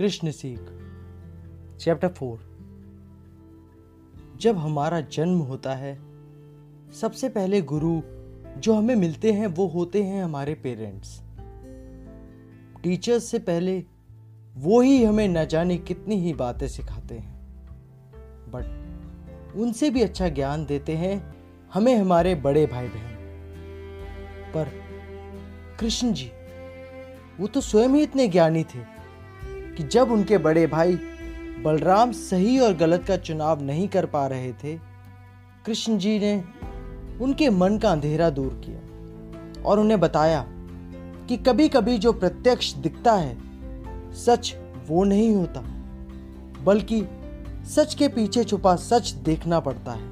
कृष्ण सीख, chapter four. जब हमारा जन्म होता है, सबसे पहले गुरु जो हमें मिलते हैं, वो होते हैं हमारे पेरेंट्स। टीचर्स से पहले वो ही हमें न जाने कितनी ही बातें सिखाते हैं। बट उनसे भी अच्छा ज्ञान देते हैं हमें हमारे बड़े भाई बहन पर कृष्ण जी, वो तो स्वयं ही इतने ज्ञानी थे। कि जब उनके बड़े भाई बलराम सही और गलत का चुनाव नहीं कर पा रहे थे, कृष्ण जी ने उनके मन का अंधेरा दूर किया और उन्हें बताया कि कभी कभी जो प्रत्यक्ष दिखता है, सच वो नहीं होता, बल्कि सच के पीछे छुपा सच देखना पड़ता है।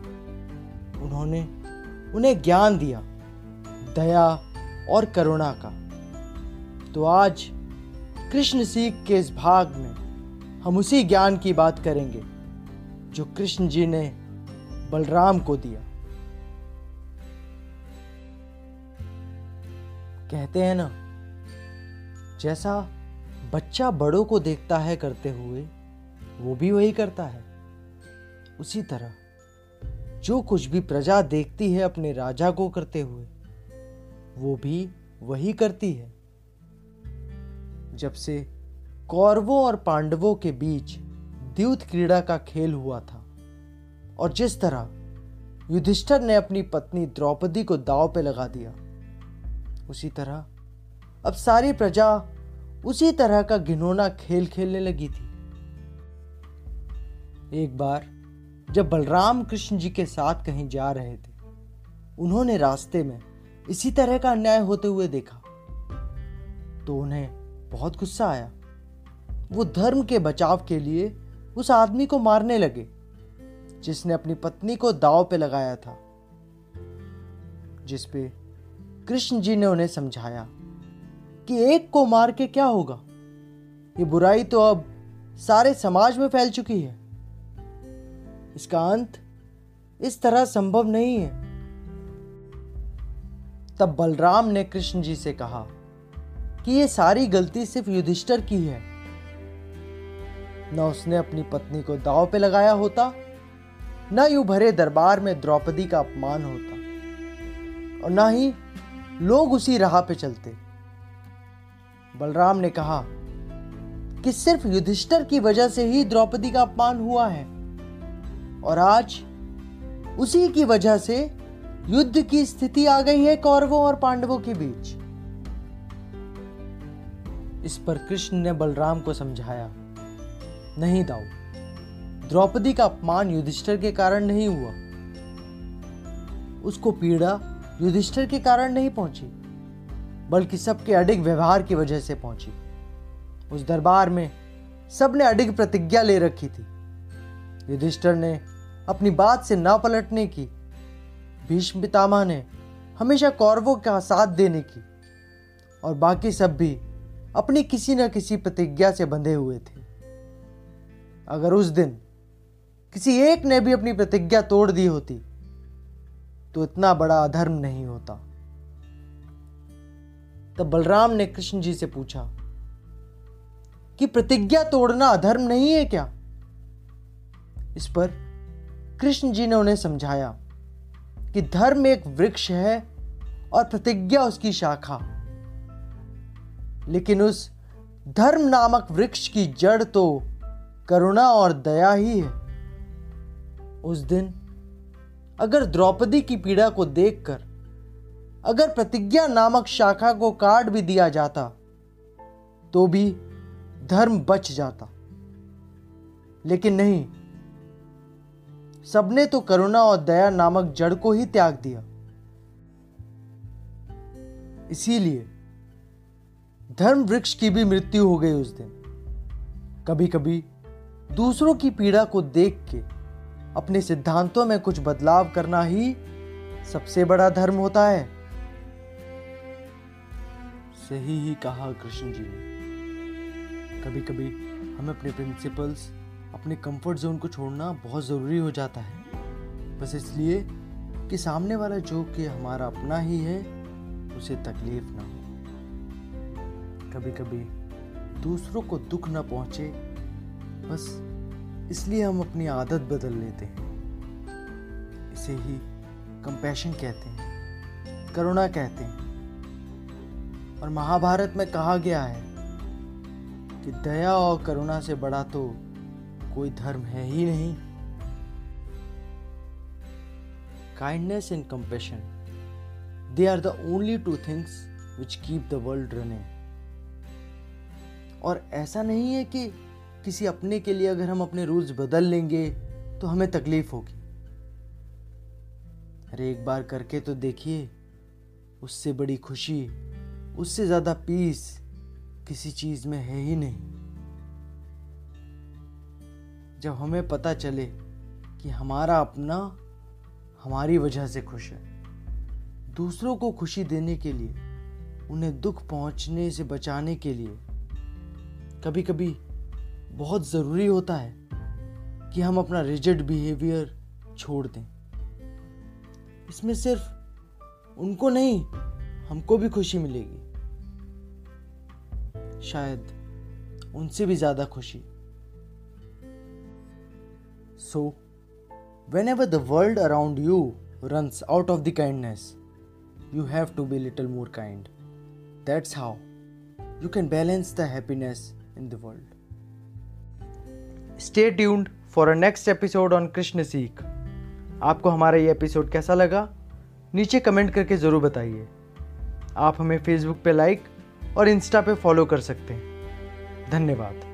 उन्होंने उन्हें ज्ञान दिया, दया और करुणा का। तो आज कृष्ण सीख के इस भाग में हम उसी ज्ञान की बात करेंगे, जो कृष्ण जी ने बलराम को दिया। कहते हैं ना, जैसा बच्चा बड़ों को देखता है करते हुए, वो भी वही करता है। उसी तरह, जो कुछ भी प्रजा देखती है अपने राजा को करते हुए, वो भी वही करती है। जब से कौरवों और पांडवों के बीच द्यूत क्रीड़ा का खेल हुआ था और जिस तरह युधिष्ठर ने अपनी पत्नी द्रौपदी को दाव पे लगा दिया, उसी तरह अब सारी प्रजा उसी तरह का घिनौना खेल खेलने लगी थी। एक बार जब बलराम कृष्ण जी के साथ कहीं जा रहे थे, उन्होंने रास्ते में इसी तरह का अन्याय होते हुए देखा तो उन्हें बहुत गुस्सा आया। वो धर्म के बचाव के लिए उस आदमी को मारने लगे, जिसने अपनी पत्नी को दाव पे लगाया था जिसपे कृष्ण जी ने उन्हें समझाया कि एक को मार के क्या होगा। ये बुराई तो अब सारे समाज में फैल चुकी है। इसका अंत इस तरह संभव नहीं है। तब बलराम ने कृष्ण जी से कहा कि ये सारी गलती सिर्फ़ युधिष्ठर की है। न उसने अपनी पत्नी को दाव पे लगाया होता, न यू भरे दरबार में द्रौपदी का अपमान होता, और न ही लोग उसी राह पे चलते। बलराम ने कहा कि सिर्फ़ युधिष्ठर की वजह से ही द्रौपदी का अपमान हुआ है, और आज उसी की वजह से युद्ध की स्थिति आ गई है कौरवों और पांडवों के बीच। इस पर कृष्ण ने बलराम को समझाया, नहीं दाऊ, द्रौपदी का अपमान युधिष्ठर के कारण नहीं हुआ। उसको पीड़ा युधिष्ठर के कारण नहीं पहुँची, बल्कि सबके अडिग व्यवहार की वजह से पहुँची। उस दरबार में सबने अडिग प्रतिज्ञा ले रखी थी। युधिष्ठर ने अपनी बात से ना पलटने की। भीष्म पितामह ने हमेशा कौरवों का साथ देने की, और बाकी सब भी अपनी किसी न किसी प्रतिज्ञा से बंधे हुए थे। अगर उस दिन किसी एक ने भी अपनी प्रतिज्ञा तोड़ दी होती तो इतना बड़ा अधर्म नहीं होता। तब बलराम ने कृष्ण जी से पूछा, कि प्रतिज्ञा तोड़ना अधर्म नहीं है क्या? इस पर कृष्ण जी ने उन्हें समझाया कि धर्म एक वृक्ष है और प्रतिज्ञा उसकी शाखा। लेकिन उस धर्म नामक वृक्ष की जड़ तो करुणा और दया ही है। उस दिन अगर द्रौपदी की पीड़ा को देखकर, अगर प्रतिज्ञा नामक शाखा को काट भी दिया जाता तो भी धर्म बच जाता। लेकिन नहीं, सबने तो करुणा और दया नामक जड़ को ही त्याग दिया। इसीलिए धर्म वृक्ष की भी मृत्यु हो गई उस दिन। कभी कभी दूसरों की पीड़ा को देख के अपने सिद्धांतों में कुछ बदलाव करना ही सबसे बड़ा धर्म होता है। सही ही कहा कृष्ण जी ने। कभी कभी हमें अपने प्रिंसिपल्स अपने कंफर्ट जोन को छोड़ना बहुत ज़रूरी हो जाता है। बस इसलिए कि सामने वाला जो कि हमारा अपना ही है, उसे तकलीफ़ ना हो। कभी कभी दूसरों को दुख न पहुँचे, बस इसलिए हम अपनी आदत बदल लेते हैं। इसे ही कंपैशन कहते हैं, करुणा कहते हैं। और महाभारत में कहा गया है कि दया और करुणा से बड़ा तो कोई धर्म है ही नहीं। Kindness and compassion they are the only two things which keep the world running और ऐसा नहीं है कि किसी अपने के लिए अगर हम अपने रूल्स बदल लेंगे तो हमें तकलीफ़ होगी। अरे एक बार करके तो देखिए, उससे बड़ी खुशी, उससे ज़्यादा पीस किसी चीज़ में है ही नहीं। जब हमें पता चले कि हमारा अपना हमारी वजह से खुश है, दूसरों को खुशी देने के लिए, उन्हें दुख पहुँचने से बचाने के लिए कभी कभी बहुत ज़रूरी होता है कि हम अपना रिजिड बिहेवियर छोड़ दें। इसमें सिर्फ़ उनको नहीं, हमको भी खुशी मिलेगी। शायद उनसे भी ज़्यादा खुशी। So whenever the world around you runs out of the kindness you have to be little more kind. That's how you can balance the happiness in the world. Stay tuned for our next episode on Krishna सीख आपको हमारा ये episode कैसा लगा? नीचे comment करके ज़रूर बताइए। आप हमें फेसबुक पे लाइक और इंस्टा पे फॉलो कर सकते हैं। धन्यवाद।